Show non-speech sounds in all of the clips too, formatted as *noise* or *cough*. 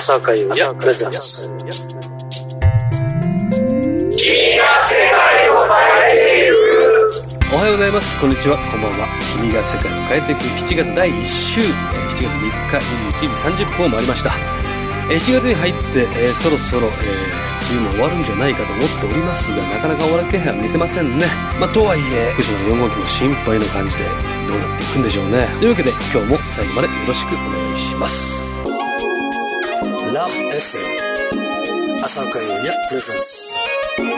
朝岡優也プレゼンツおはようございます。こんにちは。こんばんは。君が世界を変えていく。7月第1週えー7月3日21時30分を回りました。えー7月に入って、えーそろそろ、えー梅雨も終わるんじゃないかと思っておりますがなかなか終わる気配は見せませんね。まあとはいえ福島の4号機も心配な感じでどうなっていくんでしょうね。というわけで今日も最後までよろしくお願いしますラブ FM 朝岡優也プレゼンツ。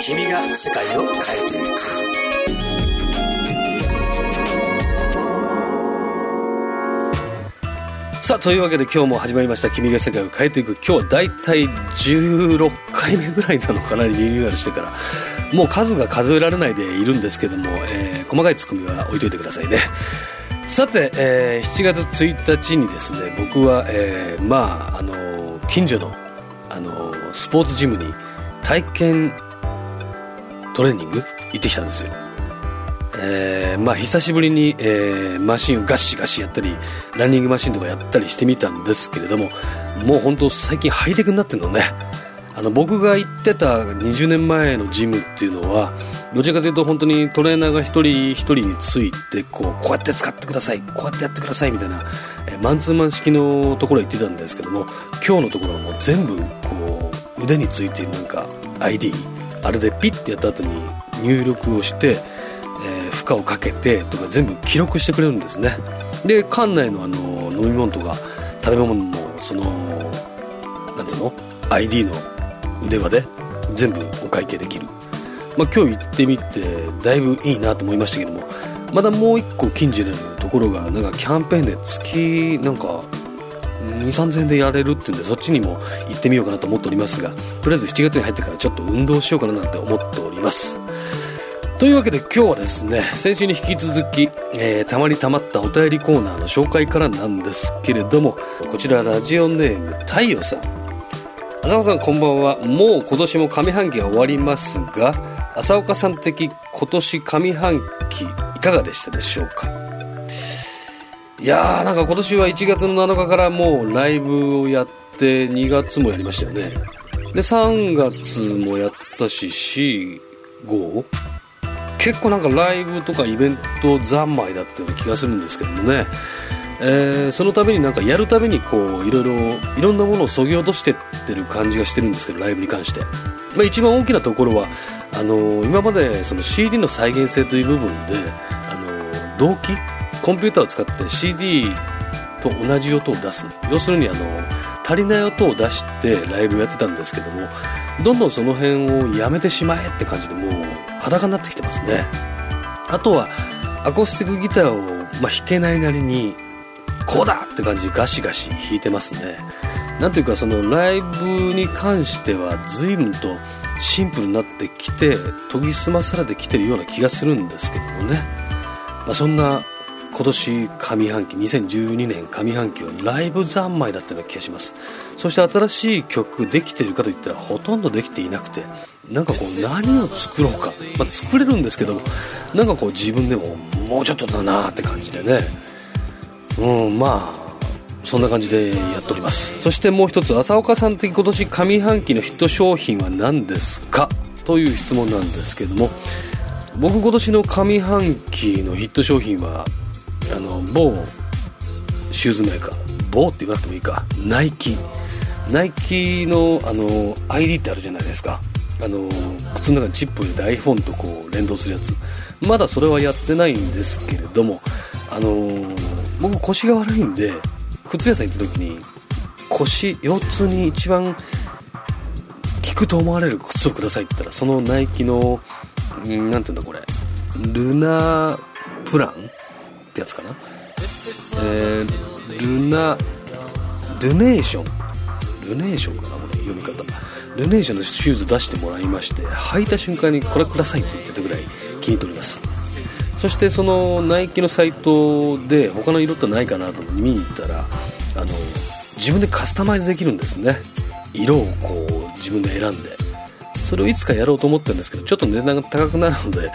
君が世界を変えていく。さあというわけで今日も始まりました「君が世界を変えていく」今日はだいたい16回目ぐらいなのかなリニューアルしてから。もう数が数えられないでいるんですけども、えー細かいツッコミは置いといてくださいね。さて、えー7月1日にですね僕は、えーまああの近所の、あのスポーツジムに体験トレーニング行ってきたんですよ。えーまあ久しぶりに、えーマシンをガシガシやったりランニングマシンとかやったりしてみたんですけれどももう本当最近ハイテクになってるのね。あの僕が行ってた20年前のジムっていうのはどちらかというと本当にトレーナーが一人一人についてこうこうやって使ってくださいこうやってやってくださいみたいな、えマンツーマン式のところ行ってたんですけども今日のところはもう全部こう腕についているなんか ID あれでピッてやった後に入力をしてえー負荷をかけてとか全部記録してくれるんですね。で館内のあの飲み物とか食べ物もそのなんていうの？ID の腕輪で全部お会計できる、まあ、今日行ってみてだいぶいいなと思いましたけどもまだもう一個近所にあるところがなんかキャンペーンで月なんか2 3 0 0円でやれるっていうんでそっちにも行ってみようかなと思っておりますがとりあえず7月に入ってからちょっと運動しようかななんて思っております。というわけで今日はですね先週に引き続き、えーたまにたまったお便りコーナーの紹介からなんですけれどもこちらラジオネーム太陽さん。浅岡さんこんばんは。もう今年も上半期が終わりますが浅岡さん的今年上半期いかがでしたでしょうか？いやーなんか今年は1月の7日からもうライブをやって2月もやりましたよね。で3月もやったし45結構なんかライブとかイベント三昧だったような気がするんですけどもね、えーそのためになんかやるためにこういろいろいろんなものをそぎ落としてってる感じがしてるんですけどライブに関して、まあ、一番大きなところはあの今までその CD の再現性という部分で、あの同期コンピューターを使って CD と同じ音を出す。要するにあの足りない音を出してライブやってたんですけどもどんどんその辺をやめてしまえって感じでもう裸になってきてますね。あとはアコースティックギターを、まあ、弾けないなりにこうだって感じでガシガシ弾いてますね。なんていうかそのライブに関しては随分とシンプルになってきて研ぎ澄まされてきてるような気がするんですけどもね、まあ、そんな今年上半期2012年上半期はライブ三昧だったような気がします。そして新しい曲できてるかといったらほとんどできていなくてなんかこう何を作ろうか、まあ、作れるんですけどもなんかこう自分でももうちょっとだなって感じでね。うんまあそんな感じでやっております。そしてもう一つ浅岡さん的今年上半期のヒット商品は何ですか？という質問なんですけども僕今年の上半期のヒット商品はあの某シューズメーカー某って言わなくてもいいかナイキ。ナイキのあの ID ってあるじゃないですか。あの靴の中にチップを入れて iPhone とこう連動するやつ。まだそれはやってないんですけれどもあの僕腰が悪いんで靴屋さん行った時に腰腰痛に一番効くと思われる靴をくださいって言ったらそのナイキのんなんていうんだこれルナプランってやつかな？えー、ルナルネーション。ルネーションかなこれ読み方。ルネーションのシューズ出してもらいまして履いた瞬間にこれくださいと言ってたぐらい気に入っております。そしてそのナイキのサイトで他の色ってないかなと思って見に行ったらあの自分でカスタマイズできるんですね。色をこう自分で選んで。それをいつかやろうと思ってるんですけどちょっと値段が高くなるので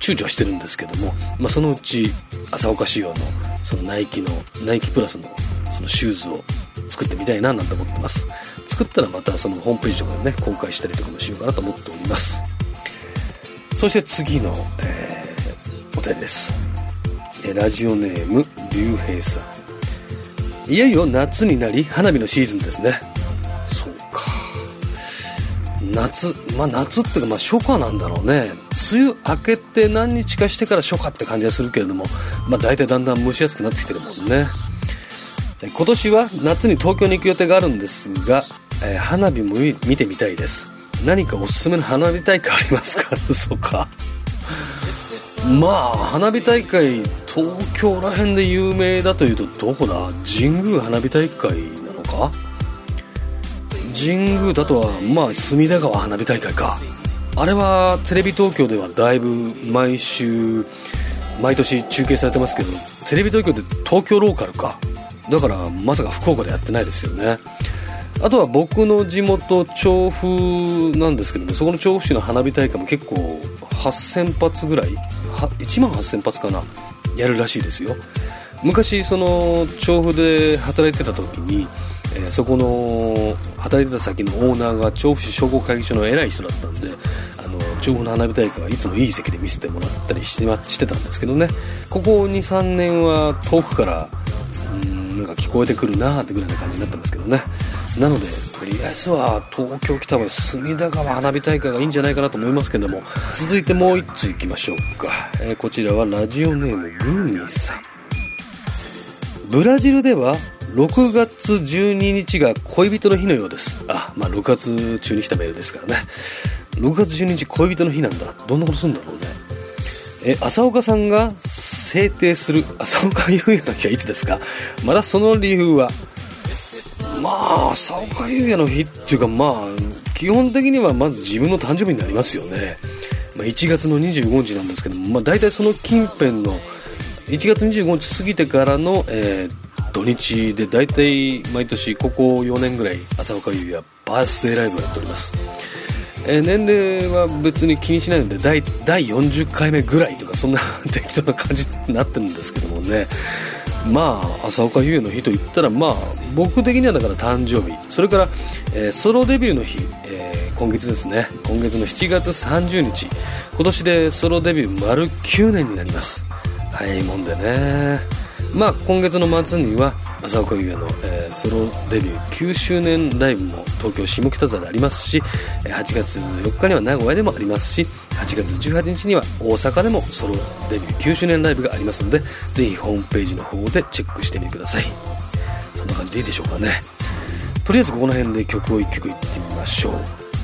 躊躇はしてるんですけども、まあ、そのうち朝岡仕様のそのナイキのナイキプラスのそのシューズを作ってみたいななんて思ってます。作ったらまたそのホームページとかでね公開したりとかもしようかなと思っております。そして次の、えー、お便りです。ラジオネーム竜兵さん。いよいよ夏になり花火のシーズンですね。そうか。夏まあ夏っていうかまあ初夏なんだろうね。梅雨明けて何日かしてから初夏って感じがするけれどもまあ大体だんだん蒸し暑くなってきてるもんね。今年は夏に東京に行く予定があるんですが、えー、花火も見てみたいです。何かおすすめの花火大会ありますか？*laughs* そうかまあ花火大会東京ら辺で有名だというとどこだ？神宮花火大会なのか？神宮だとはまあ隅田川花火大会か。あれはテレビ東京ではだいぶ毎週毎年中継されてますけどテレビ東京で東京ローカルか。だからまさか福岡でやってないですよね。あとは僕の地元調布なんですけどもそこの調布市の花火大会も結構8000発ぐらい1万8000発かなやるらしいですよ。昔その調布で働いてた時に、えー、そこの働いてた先のオーナーが調布市商工会議所の偉い人だったんであの調布の花火大会はいつもいい席で見せてもらったりしてしてたんですけどね。ここ23年は遠くからんなんか聞こえてくるなーってぐらいな感じになってますけどね。なのでとりあえずは東京来た場合隅田川花火大会がいいんじゃないかなと思いますけども。続いてもう1ついきましょうか、えー、こちらはラジオネームグーニーさん。ブラジルでは6月12日が恋人の日のようです。あまあ6月中に来たメールですからね。6月12日恋人の日なんだ。どんなことするんだろうね。え浅岡さんが制定する。浅岡優也の日はいつですか。まだその理由はまあ浅岡優也の日っていうかまあ基本的にはまず自分の誕生日になりますよね、まあ、1月の25日なんですけども、まあ、大体その近辺の1月25日過ぎてからの、えー、土日で大体毎年ここ4年ぐらい浅岡優也バースデーライブをやっております。えー、年齢は別に気にしないので第第40回目ぐらいとかそんな *laughs* 適当な感じになってるんですけどもね。まあ浅岡優也の日といったらまあ僕的にはだから誕生日。それから、えー、ソロデビューの日、えー、今月ですね。今月の7月30日。今年でソロデビュー丸9年になります。早いもんでね。まあ今月の末には浅岡優也の、えー、ソロデビュー9周年ライブも東京下北沢でありますし8月4日には名古屋でもありますし8月18日には大阪でもソロデビュー9周年ライブがありますのでぜひホームページの方でチェックしてみてください。そんな感じでいいでしょうかね。とりあえずここの辺で曲を1曲いってみましょう。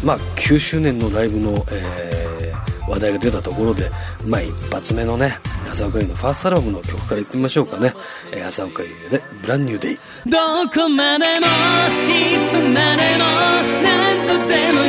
まあ9周年のライブの、えー、話題が出たところでまあ一発目のね朝岡優のファーストアルバムの曲からいってみましょうかね、えー、浅岡優で「ブランニューデイ」どこまでもいつまでも何とでも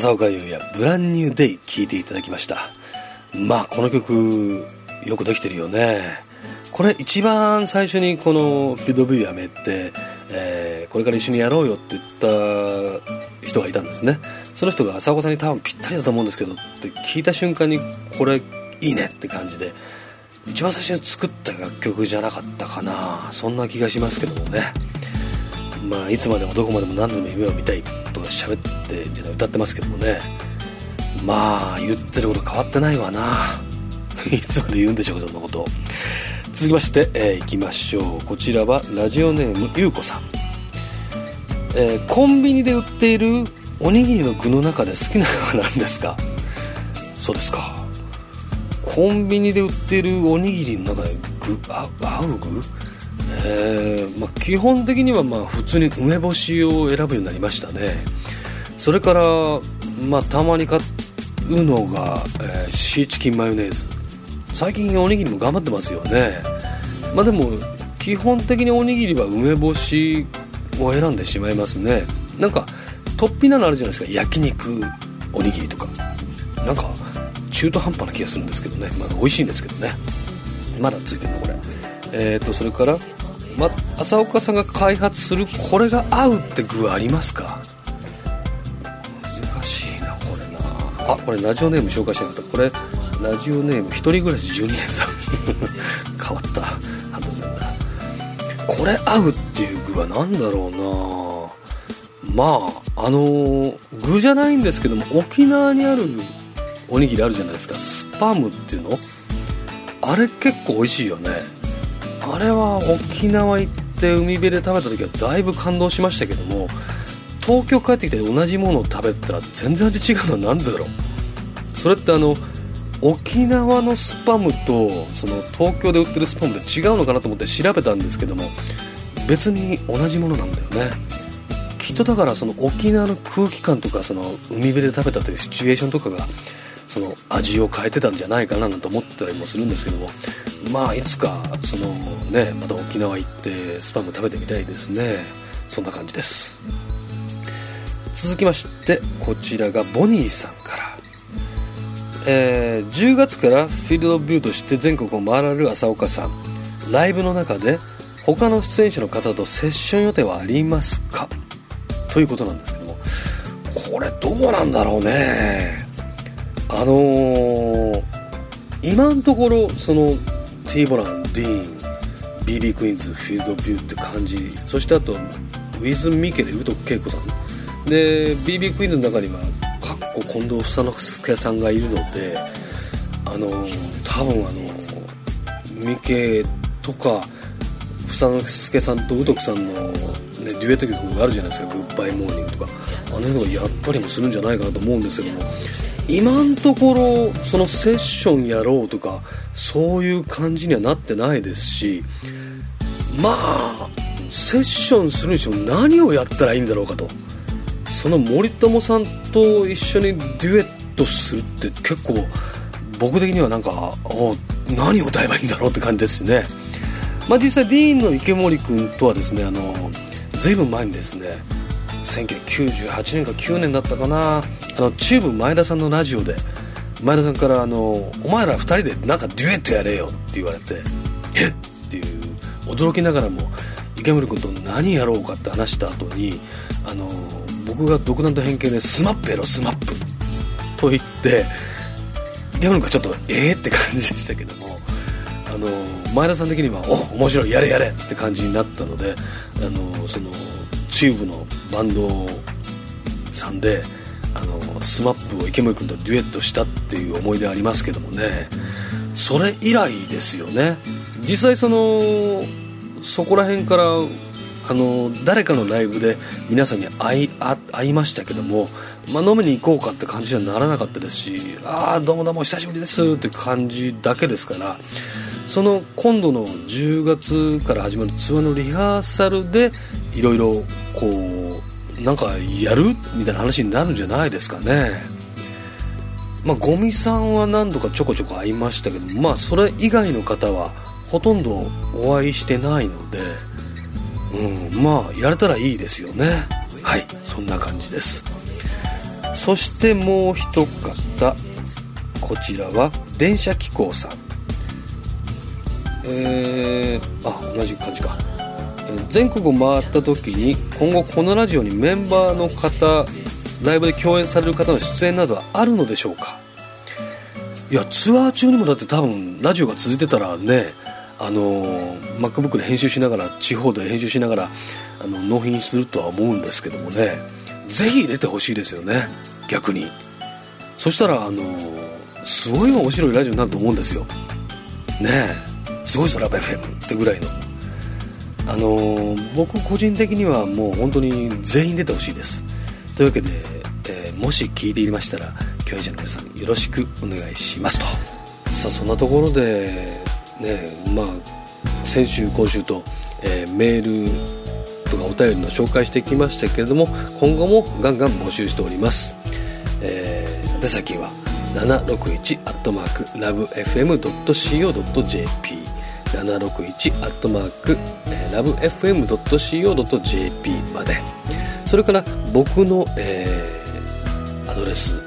浅岡優也ブランニューデイ聴いていただきました。まあこの曲よくできてるよね。これ一番最初にこのフィードビューやめて、えーこれから一緒にやろうよって言った人がいたんですね。その人が浅岡さんに多分ぴったりだと思うんですけどって聞いた瞬間にこれいいねって感じで一番最初に作った楽曲じゃなかったかな。そんな気がしますけどもね。まあいつまでもどこまでも何度も夢を見たいとか喋ってじゃない歌ってますけどもね。まあ言ってること変わってないわな。*laughs* いつまで言うんでしょうかそんなこと。続きまして、えーいきましょう。こちらはラジオネームゆうこさん、えーコンビニで売っているおにぎりの具の中で好きなのは何ですか？そうですか。コンビニで売っているおにぎりの中で具あ合う具？えー。まあ、基本的にはまあ普通に梅干しを選ぶようになりましたね。それから、まあ、たまに買うのが、えーシーチキンマヨネーズ。最近おにぎりも頑張ってますよね。まあでも基本的におにぎりは梅干しを選んでしまいますね。なんか突飛なのあるじゃないですか。焼肉おにぎりとか。なんか中途半端な気がするんですけどね、まあ、美味しいんですけどね。まだついてるのこれ。えー、とそれから、ま、浅岡さんが開発するこれが合うって具はありますか？難しいなこれな。あこれラジオネーム紹介しなかった。これラジオネーム一人暮らし12年さん。*laughs* 変わった。ハンドルな。んだこれ合うっていう具は何だろうな。まああのー具じゃないんですけども沖縄にあるおにぎりあるじゃないですか。スパムっていうの？あれ結構美味しいよねあれは沖縄行って海辺で食べた時はだいぶ感動しましたけども東京帰ってきて同じものを食べたら全然味違うのは何でだろう？それってあの沖縄のスパムとその東京で売ってるスパムで違うのかなと思って調べたんですけども別に同じものなんだよね。きっとだからその沖縄の空気感とかその海辺で食べたというシチュエーションとかがその味を変えてたんじゃないかななんて思ってたりもするんですけどもまあいつかそのねまた沖縄行ってスパム食べてみたいですね。そんな感じです。続きましてこちらがボニーさんから。えー10月からフィールドビューとして全国を回られる浅岡さん。ライブの中で他の出演者の方とセッション予定はありますか？ということなんですけども。これどうなんだろうね。あのー、今のところそのティーボランディーン BB クイーンズフィールドビューって感じ。そしてあとウィズ・ミケで宇徳恵子さん。で BB クイーンズの中にはかっこ近藤房之助さんがいるのであの多分あのミケとか房之助さんと宇徳さんの、ね、デュエット曲があるじゃないですか「グッバイモーニング」とか。あの辺がやっぱりもするんじゃないかなと思うんですけども今のところそのセッションやろうとかそういう感じにはなってないですしまあセッションするにしても何をやったらいいんだろうかと。その森友さんと一緒にデュエットするって結構僕的にはなんか何を歌えばいいんだろうって感じですね。まあ実際ディーンの池森君とはですねあの随分前にですね1998年か9年だったかなあのチューブ前田さんのラジオで前田さんからあの「お前ら2人でなんかデュエットやれよ」って言われて「えっ?」っていう驚きながらも池森君と何やろうかって話した後にあの僕が独断と偏見で「スマップやろ SMAP」と言って池森君はちょっと「ええー、って感じでしたけどもあの前田さん的には「お面白いやれやれ」って感じになったのであのそのチューブのバンドさんであの SMAP を池森君とデュエットしたっていう思い出ありますけどもね。それ以来ですよね。実際そのそこら辺からあの誰かのライブで皆さんに会い会いましたけども、まあ、飲みに行こうかって感じにはならなかったですし「ああどうもどうも久しぶりです」って感じだけですからその今度の10月から始まるツアーのリハーサルでいろいろこうなんかやるみたいな話になるんじゃないですかね。まあゴミさんは何度かちょこちょこ会いましたけどまあそれ以外の方はほとんどお会いしてないのでうんまあやれたらいいですよね。はい。そんな感じです。そしてもう一方こちらは電車機構さんえー、あ同じ感じか。全国を回った時に今後このラジオにメンバーの方ライブで共演される方の出演などはあるのでしょうか。いやツアー中にもだって多分ラジオが続いてたらねあの MacBook で編集しながら地方で編集しながらあの納品するとは思うんですけどもね。ぜひ入れてほしいですよね。逆に。そしたらあのすごい面白いラジオになると思うんですよ。ねえ。すごいぞラブ FM ってぐらいの。あの僕個人的にはもう本当に全員出てほしいです。というわけで、えー、もし聞いていましたら共演者の皆さんよろしくお願いしますと。さあそんなところでねまあ先週今週と、えー、メールとかお便りの紹介してきましたけれども今後もガンガン募集しております、えー、宛先は761アットマークラブ FM.co.jp 761アットマークラブ FM.co.jp まで。それから僕の、えー、アドレス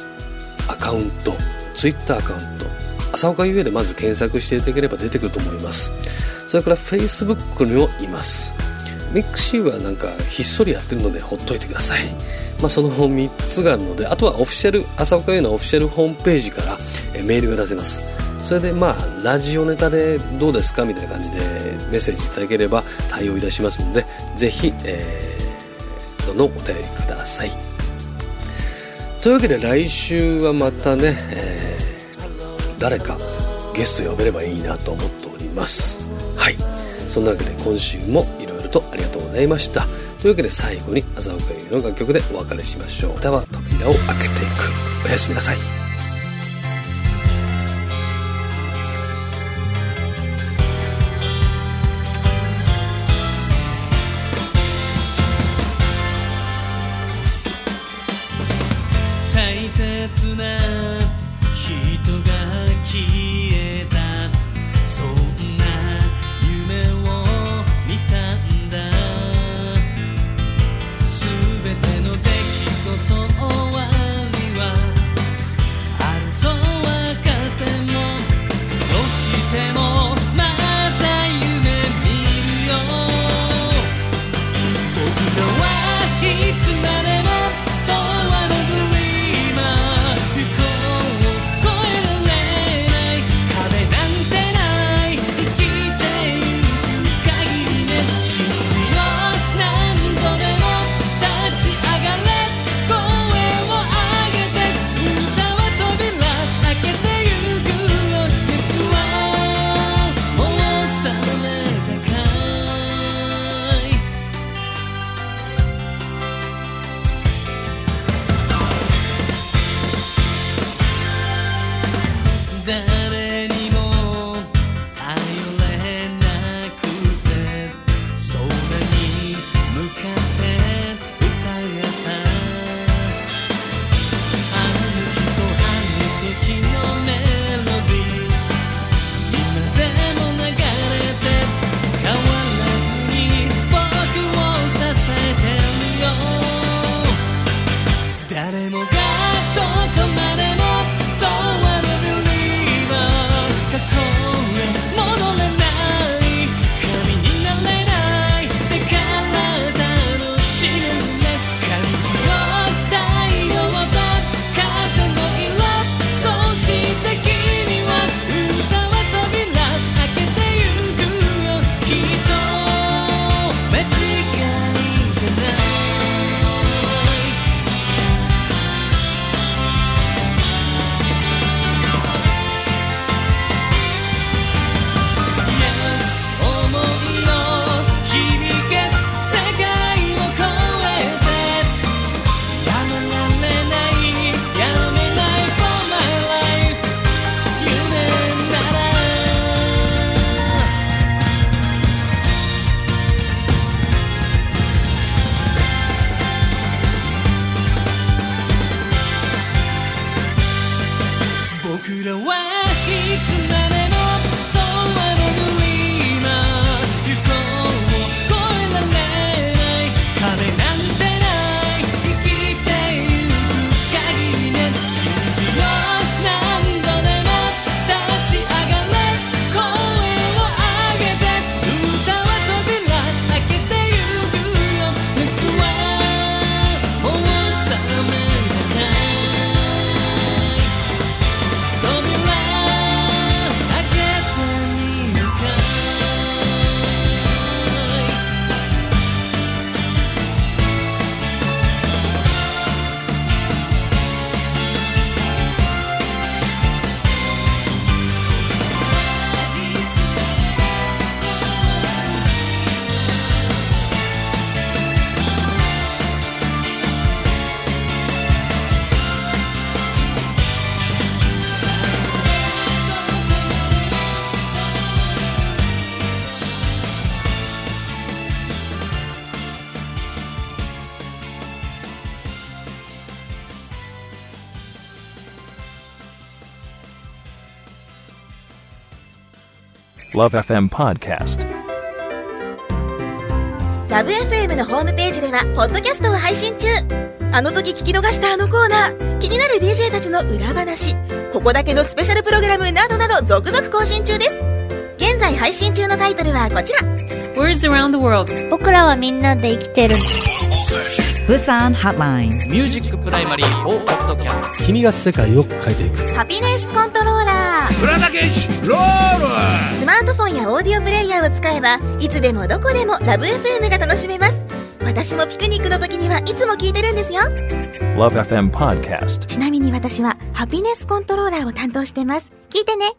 アカウントツイッターアカウント。朝岡優也でまず検索していただければ出てくると思います。それから Facebook にもいます。ミックシーはなんかひっそりやってるのでほっといてください。まあ、その3つがあるのであとはオフィシャル朝岡優のオフィシャルホームページからメールが出せます。それでまあラジオネタでどうですかみたいな感じでメッセージいただければ対応いたしますのでぜひ、えー、どんどんお便りください。というわけで来週はまたね、えー、誰かゲスト呼べればいいなと思っております。はい。そんなわけで今週もいろいろとありがとうございました。というわけで最後に浅岡優の楽曲でお別れしましょう。歌は扉を開けていく。おやすみなさい。LoveFM Podcast. LoveFM のホームページではポッドキャストを配信中。あの時聞き逃したあのコーナー。気になる DJ たちの裏話。ここだけのスペシャルプログラムなどなど続々更新中です。現在配信中のタイトルはこちら。Words around the world. 僕らはみんなで生きてる Busan Hotline. ミュージックプライマリー4ポッドキャスト君が世界を変えていく。ハピネスコントローラー。倉田健志ロールスマートフォンやオーディオプレイヤーを使えばいつでもどこでもラブ f m が楽しめます。私もピクニックの時にはいつも聞いてるんですよ。LoveFM Podcast. ちなみに私はハピネスコントローラーを担当してます。聞いてね